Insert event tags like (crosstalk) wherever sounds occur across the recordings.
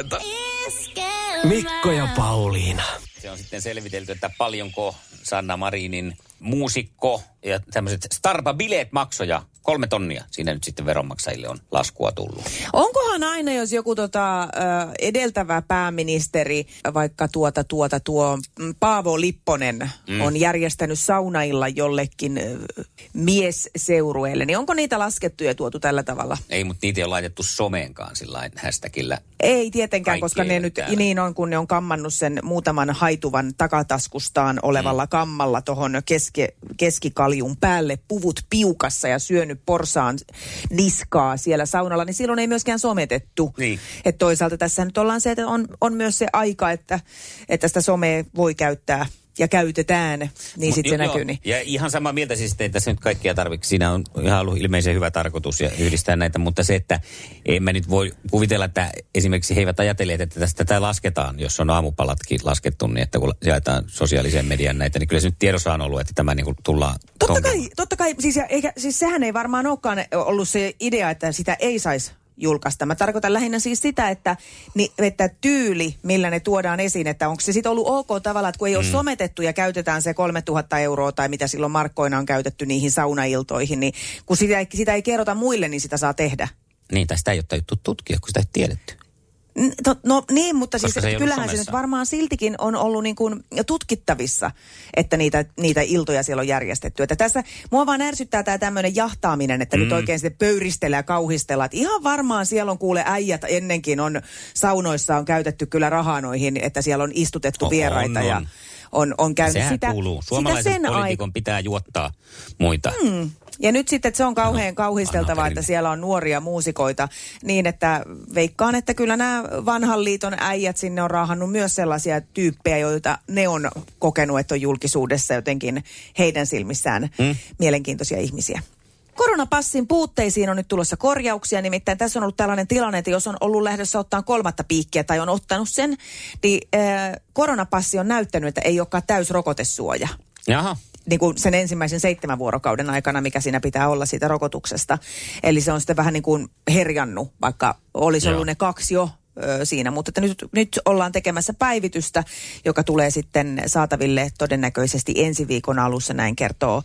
huomenta. Mikko ja Pauliina. Se on sitten selvitelty, että paljonko Sanna Marinin muusikko ja tämmöiset Starba-bileet maksoja kolme tonnia. Siinä nyt sitten veronmaksajille on laskua tullut. Onkohan aina, jos joku tota, edeltävä pääministeri, vaikka tuota, tuota, tuo mm, Paavo Lipponen mm. on järjestänyt saunailla jollekin miesseurueelle, niin onko niitä laskettu ja tuotu tällä tavalla? Ei, mutta niitä ei ole laitettu someenkaan sillä hashtagillä. Ei tietenkään, Kaikki koska ne nyt täällä. niin on, kun ne on kammannut sen muutaman haituvan takataskustaan olevalla mm. kammalla tuohon keski, keskikaljun päälle, puvut piukassa ja syönyt porsaan niskaa siellä saunalla, niin silloin ei myöskään sometettu. Niin. Et toisaalta tässä nyt ollaan se, että on, on myös se aika, että, että sitä somea voi käyttää ja käytetään, niin sitten se joo, näkyy. Niin. Ja ihan samaa mieltä siis, että ei tässä nyt kaikkia tarvitse. Siinä on ihan ollut ilmeisen hyvä tarkoitus ja yhdistää näitä, mutta se, että en mä nyt voi kuvitella, että esimerkiksi he eivät ajattele, että tästä tätä lasketaan, jos on aamupalatkin laskettu, niin että kun jaetaan sosiaaliseen median näitä, niin kyllä se nyt tiedossa on ollut, että tämä niin kuin tullaan... Totta kai, totta kai siis, ja eikä, siis sehän ei varmaan olekaan ollut se idea, että sitä ei saisi julkaista. Mä tarkoitan lähinnä siis sitä, että, ni, että tyyli, millä ne tuodaan esiin, että onko se sitten ollut ok tavalla, että kun ei ole Mm. sometettu ja käytetään se 3000 euroa tai mitä silloin markkoina on käytetty niihin saunailtoihin, niin kun sitä ei, sitä ei kerrota muille, niin sitä saa tehdä. Niin, tästä ei ole tajuttu tutkia, kun sitä ei tiedetty. To, no niin, mutta siis se kyllähän se nyt varmaan siltikin on ollut niin kuin tutkittavissa, että niitä, niitä iltoja siellä on järjestetty. Että tässä mua vaan ärsyttää tämä tämmöinen jahtaaminen, että mm. nyt oikein sitten pöyristellään ja kauhistellaan. Että ihan varmaan siellä on kuule äijät ennenkin on saunoissa on käytetty kyllä rahaa noihin, että siellä on istutettu On, vieraita on, ja on. On, on käynyt Sehän sitä, kuuluu. sitä Suomalaisen sen poliitikon aika. pitää juottaa muita. Mm. Ja nyt sitten että se on kauhean No, kauhisteltavaa, että siellä on nuoria muusikoita. Niin, että veikkaan, että kyllä nämä vanhan liiton äijät sinne on raahannut myös sellaisia tyyppejä, joita ne on kokenut, että on julkisuudessa jotenkin heidän silmissään mm. mielenkiintoisia ihmisiä. Koronapassin puutteisiin on nyt tulossa korjauksia, nimittäin tässä on ollut tällainen tilanne, että jos on ollut lähdössä ottaa kolmatta piikkiä tai on ottanut sen, niin äh, koronapassi on näyttänyt, että ei olekaan täysrokotesuoja Jaha. niin kuin sen ensimmäisen seitsemän vuorokauden aikana, mikä siinä pitää olla siitä rokotuksesta. Eli se on sitten vähän niin kuin herjannut, vaikka olisi Joo. ollut ne kaksi jo ö, siinä. Mutta että nyt, nyt ollaan tekemässä päivitystä, joka tulee sitten saataville todennäköisesti ensi viikon alussa, näin kertoo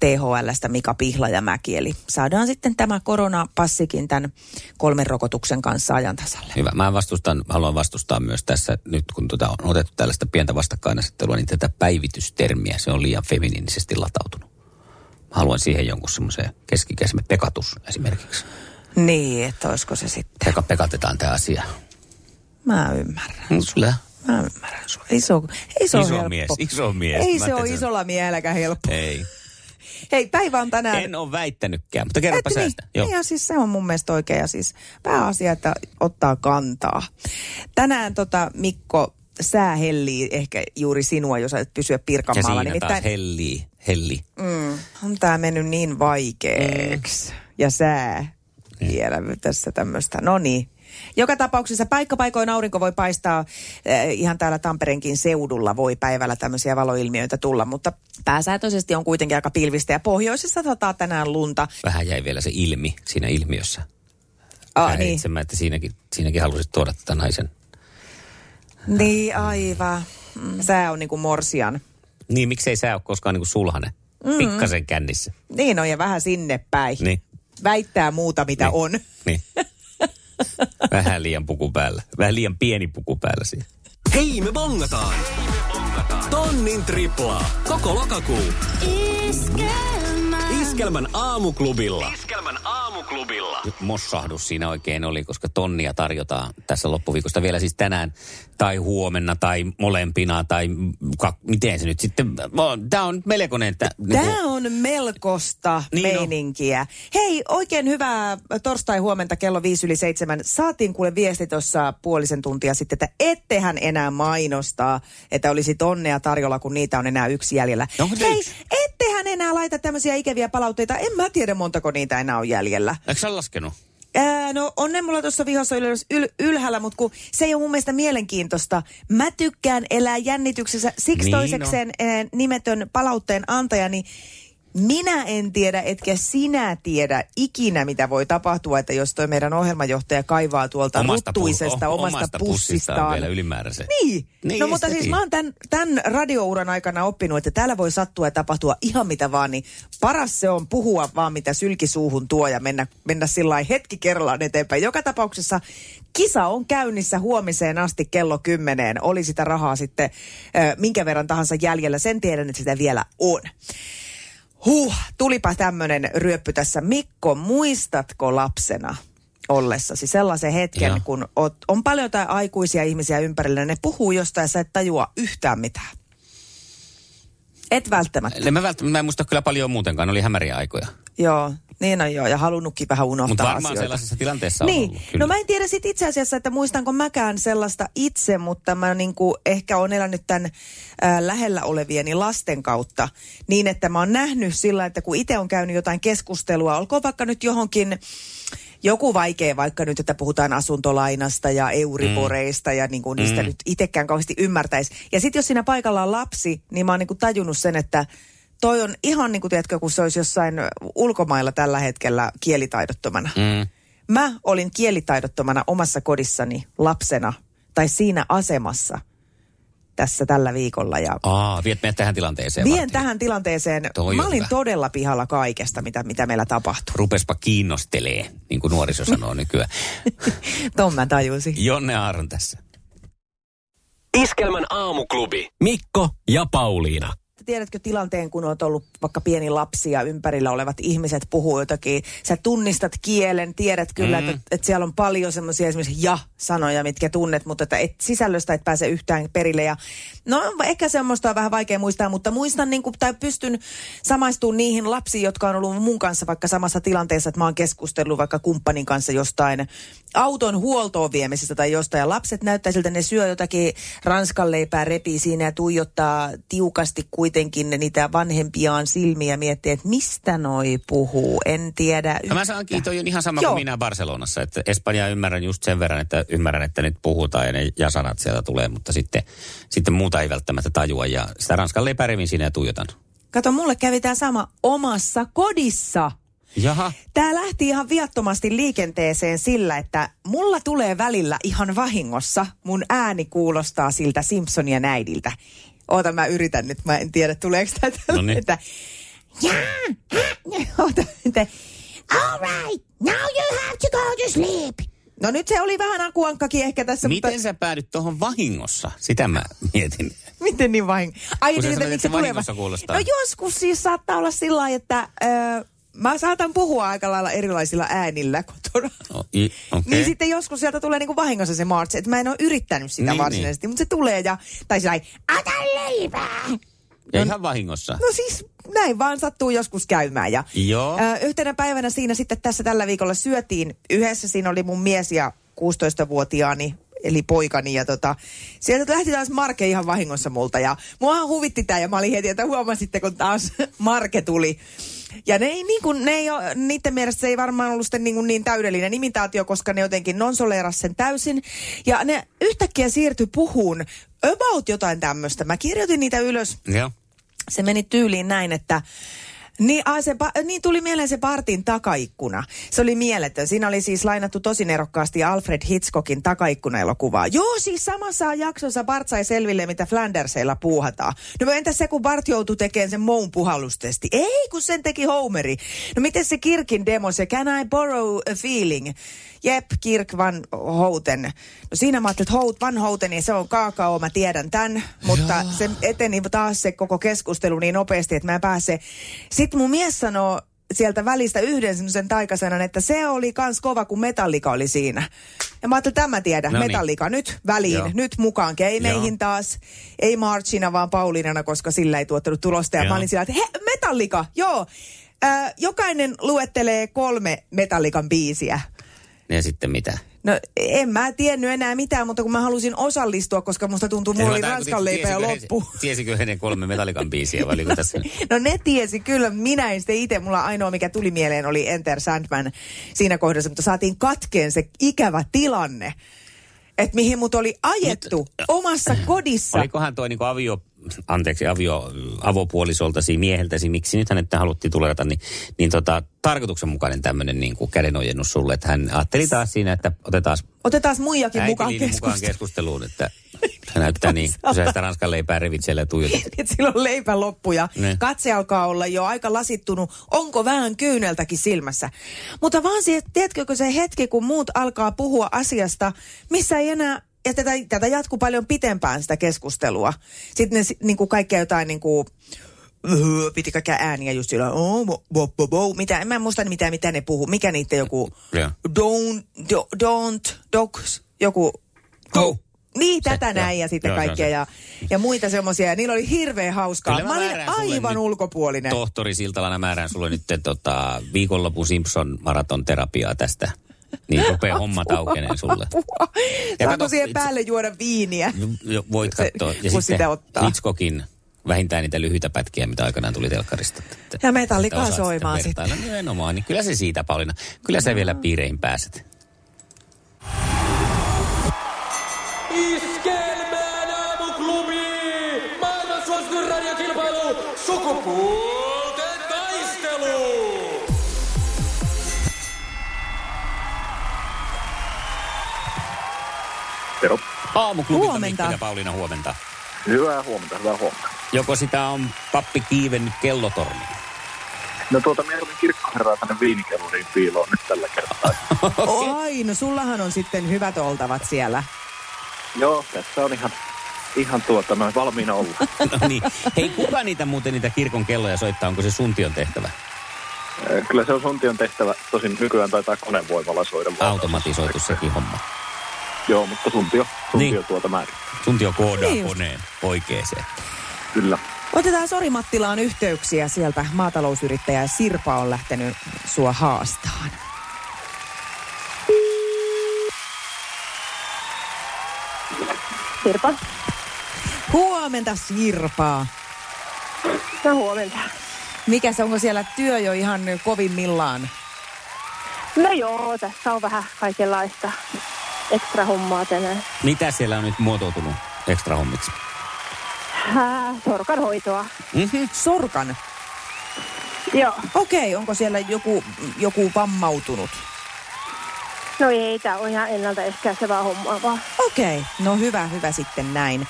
THLstä Mika Pihlajamäki. Eli saadaan sitten tämä koronapassikin tämän kolmen rokotuksen kanssa ajan tasalle. Hyvä. Mä vastustan, haluan vastustaa myös tässä, nyt kun tuota on otettu tällaista pientä vastakkainasettelua, niin tätä päivitystermiä, se on liian feminiinisesti latautunut. Haluan siihen jonkun semmoisen keskikäisemme pekatus esimerkiksi. Niin, että olisiko se sitten. Peka, pekatetaan tämä asia. Mä ymmärrän. No, Kyllä. Mä ymmärrän sua. Ei se ole, ei se ole Iso helppo. mies, iso mies. Ei Mä se ole ajattelin, isolla mielelläkään helppo. Ei. (laughs) Hei, päivä on tänään. En ole väittänytkään, mutta kerropa Et säästä. niin, ja siis se on mun mielestä oikein ja siis pääasia, että ottaa kantaa. Tänään tota, Mikko, sää hellii ehkä juuri sinua, jos et pysyä Ja Pirkanmaalla. siinä taas hellii, helli. mm, on tää mennyt niin vaikeaksi. Mm. Ja sää vielä tässä tämmöistä. No niin. Joka tapauksessa paikkapaikoin aurinko voi paistaa, äh, ihan täällä Tampereenkin seudulla voi päivällä tämmöisiä valoilmiöitä tulla, mutta pääsääntöisesti on kuitenkin aika pilvistä ja pohjoisessa sataa tänään lunta. Vähän jäi vielä se ilmi siinä ilmiössä. Ah, niin. itsemä, että siinäkin, siinäkin halusit tuoda tätä naisen. Niin, aivan. Mm. Sää on niinku morsian. Niin, miksei sä ole koskaan niinku sulhanen? Mm. Pikkasen kännissä. Niin on, ja vähän sinne päin. Niin. Väittää muuta, mitä Niin. on. Niin. (laughs) Vähän liian puku päällä. Vähän liian pieni puku päällä siinä. Hei me bongataan. Tonnin triplaa. Koko lokakuu. Iskelmän aamuklubilla. Iskelmän aamuklubilla. Nyt mossahdus siinä oikein oli, koska tonnia tarjotaan tässä loppuviikosta vielä siis tänään tai huomenna tai molempina tai ka- miten se nyt sitten, tämä on melkoinen, että... Tämä on melkoista Niin niin meininkiä. Hei, oikein hyvää torstai-huomenta kello 5 yli 7. Saatiin kuule viesti tuossa puolisen tuntia sitten, että ettehän enää mainostaa, että olisi tonneja tarjolla, kun niitä on enää yksi jäljellä. Se Hei? Ettehän enää laita tämmöisiä ikäviä palautteita. En mä tiedä, montako niitä enää on jäljellä. Eikö sä laskenut? Ää, no on ne mulla tuossa vihossa ylös, yl, ylhäällä, mutta kun se ei ole mun mielestä mielenkiintoista. Mä tykkään elää jännityksessä. Siksi Niin toisekseen ää, nimetön palautteen antaja, niin minä en tiedä, etkä sinä tiedä ikinä, mitä voi tapahtua, että jos toi meidän ohjelmajohtaja kaivaa tuolta omasta ruttuisesta pu- omasta, omasta pussistaan. vielä ylimääräisen. Niin. niin no mutta siis mä oon tämän, tämän radiouran aikana oppinut, että täällä voi sattua ja tapahtua ihan mitä vaan, niin paras se on puhua vaan mitä sylkisuuhun tuo ja mennä, mennä sillä hetki kerrallaan eteenpäin. Joka tapauksessa kisa on käynnissä huomiseen asti kello kymmeneen. Oli sitä rahaa sitten äh, minkä verran tahansa jäljellä. Sen tiedän, että sitä vielä on. Huh, tulipa tämmöinen ryöppy tässä. Mikko, muistatko lapsena ollessasi sellaisen hetken, Joo. kun oot, on paljon tai aikuisia ihmisiä ympärillä, ne puhuu jostain ja sä et tajua yhtään mitään? Et välttämättä. Mä, välttämättä, mä en muista kyllä paljon muutenkaan, oli hämäriä aikoja. Joo, niin on joo, ja halunnutkin vähän unohtaa Mutta varmaan asioita. sellaisessa tilanteessa niin. on ollut, kyllä. No mä en tiedä sit itse asiassa, että muistanko mäkään sellaista itse, mutta mä niinku ehkä on elänyt tämän äh, lähellä olevieni lasten kautta niin, että mä oon nähnyt sillä, että kun itse on käynyt jotain keskustelua, olkoon vaikka nyt johonkin joku vaikea, vaikka nyt, että puhutaan asuntolainasta ja euriboreista mm. ja niin kuin niistä mm. nyt itsekään kauheasti ymmärtäisi. Ja sitten jos siinä paikalla on lapsi, niin mä oon niin kuin tajunnut sen, että toi on ihan niin kuin, tiedätkö, kun se olisi jossain ulkomailla tällä hetkellä kielitaidottomana. Mm. Mä olin kielitaidottomana omassa kodissani lapsena tai siinä asemassa tässä tällä viikolla. Ja Aa, viet meidät tähän tilanteeseen. Vien vartin. tähän tilanteeseen. Toi Mä olin hyvä. todella pihalla kaikesta, mitä, mitä meillä tapahtui. Rupespa kiinnostelee, niin kuin nuoriso sanoo nykyään. (laughs) Ton mä tajusin. Jonne Aaron tässä. Iskelmän aamuklubi. Mikko ja Pauliina tiedätkö tilanteen, kun olet ollut vaikka pieni lapsi ja ympärillä olevat ihmiset puhuu jotakin. Sä tunnistat kielen, tiedät kyllä, mm. että, että siellä on paljon semmoisia esimerkiksi ja-sanoja, mitkä tunnet, mutta että et, sisällöstä et pääse yhtään perille. Ja, no ehkä semmoista on vähän vaikea muistaa, mutta muistan niin kuin, tai pystyn samaistumaan niihin lapsiin, jotka on ollut mun kanssa vaikka samassa tilanteessa, että mä oon keskustellut vaikka kumppanin kanssa jostain auton huoltoon viemisestä tai jostain. Ja lapset näyttää siltä, ne syö jotakin ranskanleipää, repii siinä ja tuijottaa tiukasti kuitenkin niitä vanhempiaan silmiä ja miettii, että mistä noi puhuu. En tiedä yhtä. Mä saan kiitoa ihan sama Joo. kuin minä Barcelonassa. Että Espanjaa ymmärrän just sen verran, että ymmärrän, että nyt puhutaan ja ne ja-sanat sieltä tulee, mutta sitten, sitten muuta ei välttämättä tajua. Ja sitä ranskan leipää siinä ja tuijotan. Kato, mulle kävi tämä sama omassa kodissa. Jaha. Tämä lähti ihan viattomasti liikenteeseen sillä, että mulla tulee välillä ihan vahingossa, mun ääni kuulostaa siltä Simpsonien äidiltä. Oota, mä yritän nyt, mä en tiedä tuleeko tämä no niin. että Oota, että all right, now you have to go to sleep. No nyt se oli vähän akuankkakin ehkä tässä. Miten mutta... sä päädyt tuohon vahingossa? Sitä mä mietin. Miten niin vahingossa? Ai niin, että miksi se vahingossa kuulostaa? No joskus siis saattaa olla sillä lailla, että... Öö, mä saatan puhua aika lailla erilaisilla äänillä kotona. No, i, okay. niin sitten joskus sieltä tulee niinku vahingossa se march, että mä en ole yrittänyt sitä niin, varsinaisesti, niin. mutta se tulee ja, tai sillä ota leipää. Ja no, ihan vahingossa. No siis näin vaan sattuu joskus käymään. Ja, Joo. Ö, yhtenä päivänä siinä sitten tässä tällä viikolla syötiin yhdessä. Siinä oli mun mies ja 16-vuotiaani eli poikani. Ja tota, sieltä lähti taas Marke ihan vahingossa multa. Ja muahan huvitti tämä ja mä olin heti, että huomasitte, kun taas Marke tuli. Ja ne ei, niin kuin, ne ei ole, niiden mielestä se ei varmaan ollut sitten niin, kuin niin täydellinen imitaatio, koska ne jotenkin nonsoleeras sen täysin. Ja ne yhtäkkiä siirtyi puhuun about jotain tämmöistä. Mä kirjoitin niitä ylös. Joo. Se meni tyyliin näin, että niin, a, se, niin tuli mieleen se partin takaikkuna. Se oli mieletön. Siinä oli siis lainattu tosi nerokkaasti Alfred Hitchcockin takaikkuna-elokuvaa. Joo, siis samassa jaksossa Bart sai selville, mitä Flanderseilla puuhataan. No entäs se, kun Bart joutui tekemään sen moun puhallustesti? Ei, kun sen teki Homeri. No miten se Kirkin demo, se Can I borrow a feeling? Jep, Kirk Van Houten. No siinä mä ajattelin, että Hout, Van Houten, niin se on kaakao, mä tiedän tämän. Mutta Joo. se eteni taas se koko keskustelu niin nopeasti, että mä en pääse. Sitten mun mies sanoo sieltä välistä yhden semmoisen taikasanan, että se oli kans kova, kun Metallika oli siinä. Ja mä ajattelin, tämä tiedä, no niin. Metallika nyt väliin, Joo. nyt mukaan keimeihin taas. Ei Marchina, vaan Pauliinana, koska sillä ei tuottanut tulosta. Ja joo. mä olin sillä, että he, Metallika, joo. Äh, jokainen luettelee kolme Metallikan biisiä. Ja sitten mitä? No en mä tiennyt enää mitään, mutta kun mä halusin osallistua, koska musta tuntuu, mulla oli ranskan leipä jo loppu. He, tiesikö he ne kolme metallikan biisiä vai no, tässä? (laughs) no ne tiesi kyllä, minä en sitten itse. Mulla ainoa mikä tuli mieleen oli Enter Sandman siinä kohdassa, mutta saatiin katkeen se ikävä tilanne että mihin mut oli ajettu Mut, omassa kodissa. Olikohan tuo niinku avio anteeksi, avio, avopuolisoltasi, mieheltäsi, miksi nyt hänet haluttiin tulerata, niin, niin tota, tarkoituksenmukainen tämmöinen niin kuin kädenojennus sulle, että hän ajatteli taas siinä, että otetaan Otetaan muijakin mukaan äitiliini mukaan keskusteluun. keskusteluun, että se näyttää niin, kun sä sitä ranskan leipää revit siellä tuijotat. (laughs) on leipä loppu ja Ne. katse alkaa olla jo aika lasittunut. Onko vähän kyyneltäkin silmässä? Mutta vaan että tiedätkö se hetki, kun muut alkaa puhua asiasta, missä ei enää, ja tätä, tätä jatkuu paljon pitempään sitä keskustelua. Sitten ne niin kuin kaikkea jotain niin kuin, öö, piti kaikkia ääniä just sillä, oh, bo, bo, bo, bo, mitä, en mä muista mitä, mitä ne puhuu, mikä niiden joku, Joo. don't, do, don't, dogs, joku, Go. Niin, Se, tätä joo. näin ja sitten Joo, kaikkea ja, ja muita semmoisia. Ja niillä oli hirveän hauskaa. Kyllä Mä olin määrään sulle aivan ulkopuolinen. Tohtori Siltalana määrään sulle nyt tota, viikonlopun Simpson maraton terapiaa tästä. Niin rupeaa hommat aukeneen sulle. Apua. Ja Saanko kato, siihen itse- päälle juoda viiniä? Jo, voit Se- katsoa. Ja kun sitten sitä ottaa. Hitchcockin vähintään niitä lyhyitä pätkiä, mitä aikanaan tuli telkkarista. Ja metallikaa soimaan sitä vertailla. Nimenomaan, niin kyllä se siitä, Pauliina. Kyllä sä vielä piireihin pääset. Tero. Aamuklubilta Huomenta. Mikko ja Pauliina huomenta. Hyvää huomenta, hyvää huomenta. Joko sitä on pappi kiivennyt kellotorni? No tuota, mieluummin kirkkoherraa tänne viinikelluriin piiloon nyt tällä kertaa. (laughs) Ai, no sullahan on sitten hyvät oltavat siellä. Joo, tässä on ihan, ihan tuota, noin valmiina ollut. (laughs) No niin. Hei, kuka niitä muuten niitä kirkon kelloja soittaa? Onko se suntion tehtävä? Kyllä se on suntion tehtävä, tosin nykyään taitaa konevoimalla soida. Automatisoitu sekin homma. Joo, mutta suntio, suntio Niin. tuota määrin. Suntio koodaa Niin koneen oikeeseen. Kyllä. Otetaan Sori Mattilaan yhteyksiä sieltä. Maatalousyrittäjä Sirpa on lähtenyt sua haastaan. Sirpa. Huomenta Sirpa. No huomenta. Mikäs, onko siellä työ jo ihan kovimmillaan? No joo, tässä on vähän kaikenlaista ekstra hommaa tänään. Mitä siellä on nyt muotoutunut ekstra hommiksi? Sorkan hoitoa. Mm-hmm. Sorkan. Joo. Okei, onko siellä joku, joku vammautunut? No ei, tämä on ihan ennaltaehkäisevää hommaa vaan. Okei, no hyvä, hyvä sitten näin.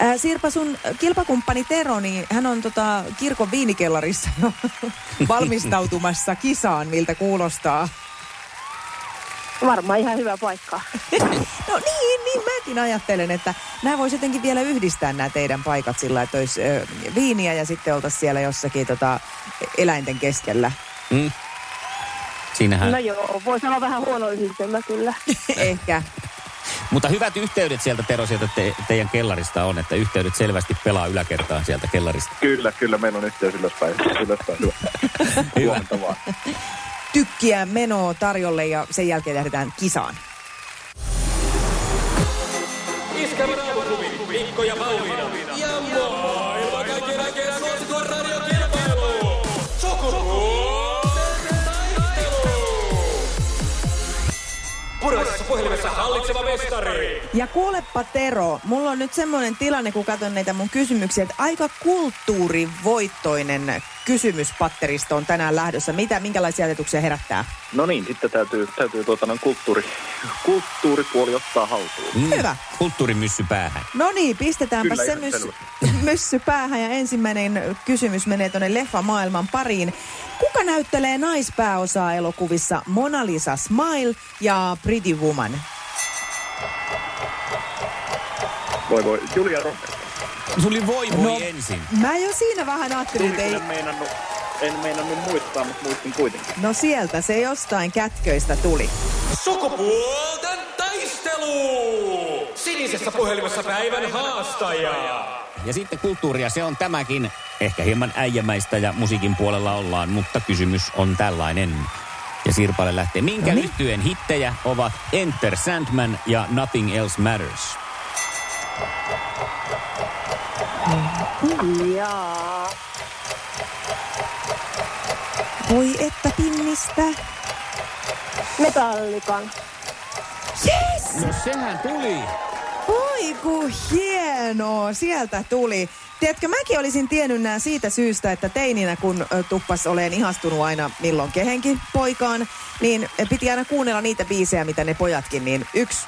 Ää, Sirpa, sun kilpakumppani Tero, niin hän on tota, kirkon viinikellarissa jo (laughs) valmistautumassa kisaan, miltä kuulostaa. Varmaan ihan hyvä paikka. (laughs) No niin, niin mäkin ajattelen, että nämä voisi jotenkin vielä yhdistää nämä teidän paikat sillä, että olisi ö, viiniä ja sitten oltaisiin siellä jossakin tota, eläinten keskellä. Mm. Siinähän. No joo, voisi olla vähän huono yhdistelmä kyllä. (laughs) Ehkä. Mutta hyvät yhteydet sieltä, Tero, sieltä te, teidän kellarista on, että yhteydet selvästi pelaa yläkertaan sieltä kellarista. Kyllä, kyllä, meillä on yhteys ylöspäin. ylöspäin hyvä. (laughs) Huomenta vaan. Tykkiä menoa tarjolle ja sen jälkeen lähdetään kisaan. Iskelmän aamuklubi, Mikko ja Pauliina. Ja maailman kaikkien aikeen suosituen radiokilpailu! Sukupuolten taistelu! Puraisessa puhelimessa hallitseva mestari. Ja kuulepa Tero, mulla on nyt semmoinen tilanne, kun katson näitä mun kysymyksiä, että aika kulttuurivoittoinen kysymyspatteristo on tänään lähdössä. Mitä, minkälaisia ajatuksia herättää? No niin, sitten täytyy, täytyy tuota, noin kulttuuri, (laughs) kulttuuripuoli ottaa haltuun. Mm. Hyvä. Kulttuurimyssy päähän. No niin, pistetäänpä Kyllä, se myssy, (laughs) myssy päähän ja ensimmäinen kysymys menee tuonne leffamaailman pariin. Kuka näyttelee naispääosaa elokuvissa Mona Lisa Smile ja Pretty Woman? Voi voi, Julia Roberts. Tuli voi voi No. ensin. Mä jo siinä vähän ajattelin, että ei... En meinannut, en meinannut muistaa, mutta muistin kuitenkin. No sieltä se jostain kätköistä tuli. Sukupuolten taistelu! Sinisessä puhelimessa päivän haastaja. Ja sitten kulttuuria, se on tämäkin. Ehkä hieman äijämäistä ja musiikin puolella ollaan, mutta kysymys on tällainen. Ja Sirpalle lähtee. Minkä Noniin. yhtyeen hittejä ovat Enter Sandman ja Nothing Else Matters? Jaa. Voi että pinnistä. Metallikan. Yes! No sehän tuli. Voi ku hienoa, sieltä tuli. tiedätkö, mäkin olisin tiennyt nämä siitä syystä, että teininä kun tuppas olen ihastunut aina milloin kehenkin poikaan, niin piti aina kuunnella niitä biisejä, mitä ne pojatkin, niin yksi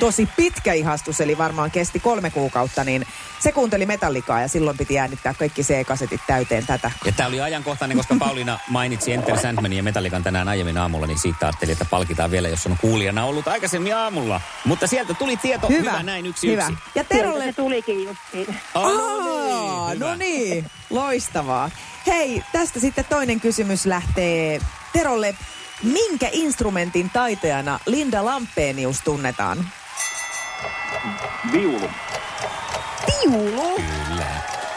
tosi pitkä ihastus, eli varmaan kesti kolme kuukautta, niin se kuunteli metallikaa ja silloin piti äänittää kaikki C-kasetit täyteen tätä. Ja tämä oli ajankohtainen, koska Pauliina mainitsi Enter Sandmanin ja Metallikan tänään aiemmin aamulla, niin siitä ajattelin, että palkitaan vielä, jos on kuulijana ollut aikaisemmin aamulla. Mutta sieltä tuli tieto, hyvä, hyvä näin yksi hyvä. yksi. Ja Terolle... se tulikin justiin. Oh, Aa, hyvä. no niin, loistavaa. Hei, tästä sitten toinen kysymys lähtee Terolle. Minkä instrumentin taitajana Linda Lampenius tunnetaan? Viulu. Viulu? Kyllä.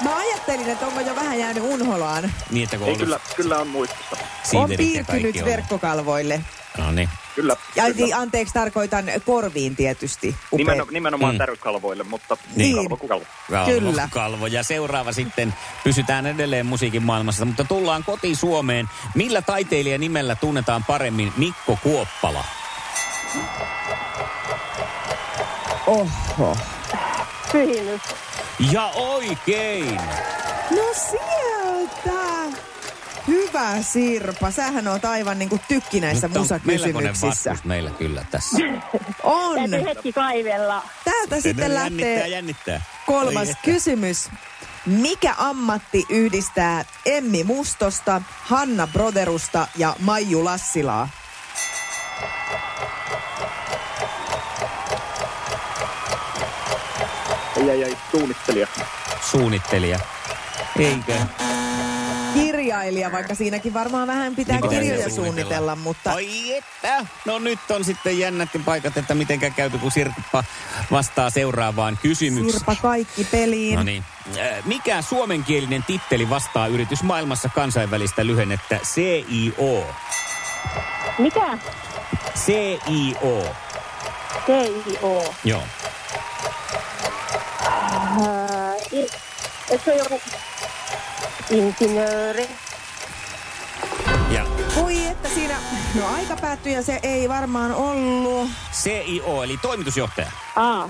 Mä ajattelin, että onko jo vähän jäänyt unholaan. Niin, että kun Ei ollut kyllä, kyllä on muistissa. On piirtynyt verkkokalvoille. No niin. Kyllä. Ja kyllä. niin, anteeksi, tarkoitan korviin tietysti. Upea. Nimen, nimenomaan Mm. tärkalvoille, mutta Niin. niin. kalvo kuin kalvo. Kalvo, Kyllä. Kalvo. Ja seuraava sitten, pysytään edelleen musiikin maailmassa, mutta tullaan koti Suomeen. Millä taiteilijan nimellä tunnetaan paremmin Mikko Kuoppala? Oho. Pyhimys. Ja oikein! No sieltä! Hyvä Sirpa, sähän oot aivan niinku tykki näissä on melkoinen musakysymyksissä. meillä kyllä tässä. On. Täytyy hetki kaivella. Täältä sitten jännittää, lähtee jännittää. kolmas Ei, kysymys. Mikä ammatti yhdistää Emmi Mustosta, Hanna Broderusta ja Maiju Lassilaa? Ei, ei, ei, suunnittelija. Suunnittelija. Eikö? Kirjailija, vaikka siinäkin varmaan vähän pitää Niin, kirjoja suunnitella, mutta Ai että! No nyt on sitten jännätti paikat, että mitenkä käyty, kun Sirppa vastaa seuraavaan kysymykseen. Sirpa kaikki peliin. No niin. Äh, Mikä suomenkielinen titteli vastaa yritysmaailmassa kansainvälistä lyhennettä CIO? Mikä? CIO. TIO. Joo. Eikö se joku insinööri? Ja Voi että siinä, no aika päättyi ja se ei varmaan ollut. CIO, eli toimitusjohtaja. Aa, Ah,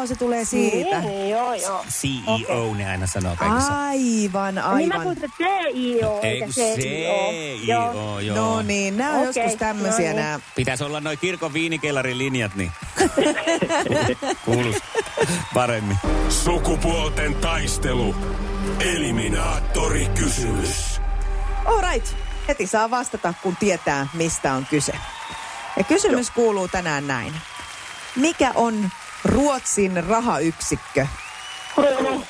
joo, se tulee siitä. Niin, niin, joo, joo. CEO, ne aina sanoo kaikissa. Aivan, Niin mä aivan. kuulin, että TIO, Ei eikä kun CIO. CIO, joo. No niin, nämä on Okei, joskus tämmöisiä no niin. nämä. Pitäisi olla noin kirkon viinikellarin linjat, niin (laughs) kuulus paremmin. Sukupuolten taistelu. Eliminaattori kysymys. All right, heti saa vastata, kun tietää, mistä on kyse. Ja kysymys kuuluu tänään näin. Mikä on Ruotsin rahayksikkö? Kruunu.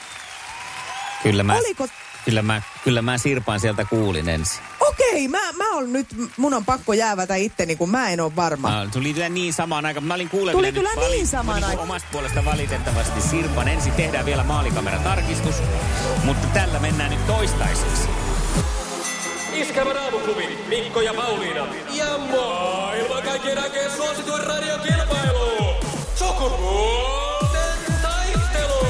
Kyllä mä, Oliko... kyllä mä, kyllä mä Sirpaan sieltä kuulin ensin. Okei, mä, mä on nyt, mun on pakko jäävätä itteni, kun mä en ole varma. Mä, tuli kyllä niin samaan aikaan. Mä olin kuuleville Tuli kyllä nyt niin samaan aikaan. omasta puolesta valitettavasti Sirpan. Ensin tehdään vielä maalikameratarkistus, mutta tällä mennään nyt toistaiseksi. Iskävä raamuklubi, Mikko ja Pauliina. Ja maailman kaikkien aikeen suosituen radiokilpailu. Sukupuolten taistelu.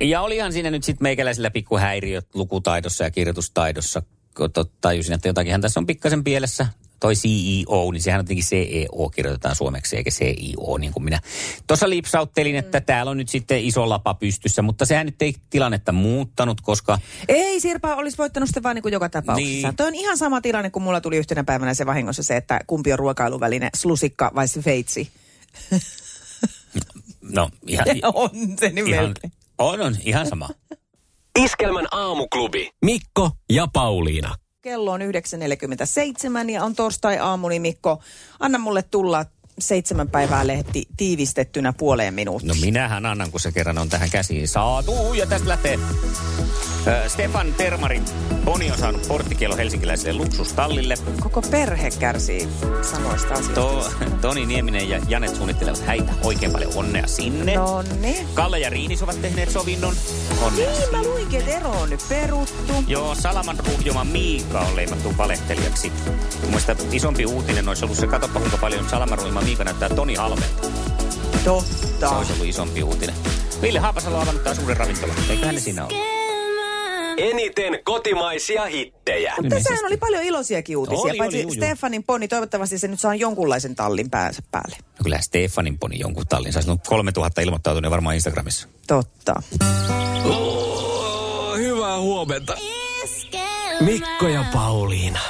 Ja olihan siinä nyt sitten meikäläisillä pikkuhäiriöt lukutaidossa ja kirjoitustaidossa. Tajusin, että jotakinhan tässä on pikkasen pielessä. Toi CEO, niin sehän on jotenkin CEO kirjoitetaan suomeksi, eikä CIO, niin kuin minä. Tuossa lipsauttelin, että Mm. täällä on nyt sitten iso lapa pystyssä, mutta sehän nyt ei tilannetta muuttanut, koska Ei, Sirpa olisi voittanut sitten vaan niin kuin joka tapauksessa. Niin. Toi on ihan sama tilanne, kun mulla tuli yhtenä päivänä se vahingossa se, että kumpi on ruokailuväline, slusikka vai se feitsi. (laughs) no ihan, (laughs) on se ihan, on, on ihan sama. Iskelmän aamuklubi. Mikko ja Pauliina. Kello on 9.47 ja on torstai-aamu, niin Mikko, anna mulle tulla seitsemän päivää lehti tiivistettynä puoleen minuuttiin. No minähän annan, kun se kerran on tähän käsiin saatu. Ja tästä lähtee Stefan Termarin Boni on saanut porttikielo helsinkiläiselle luksustallille. Koko perhe kärsii samoista asioista. To, Toni Nieminen ja Janet suunnittelevat häitä. Oikein paljon onnea sinne. No niin. Kalle ja Riinis ovat tehneet sovinnon. Onnea Niin, mä sinne. luinkin, että ero on nyt peruttu. Joo, Salaman ruhjoma Miika on leimattu valehtelijaksi. Mielestä isompi uutinen olisi ollut se, katsopa kuinka paljon Salaman ruhjoma Miika näyttää Toni Halmelta. Se Totta. olisi ollut isompi uutinen. Ville Haapasalo on avannut taas uuden ravintolan. Eiköhän ne siinä ole? Eniten kotimaisia hittejä. Mutta tässähän oli paljon iloisiakin uutisia. Oli, Paitsi oli, juu. Stefanin poni, toivottavasti se nyt saa jonkunlaisen tallin päänsä päälle. No kyllä Stefanin poni jonkun tallin. Saisi 3000 ilmoittautunut varmaan Instagramissa. Totta. Oh, hyvää huomenta. Mikko ja Pauliina.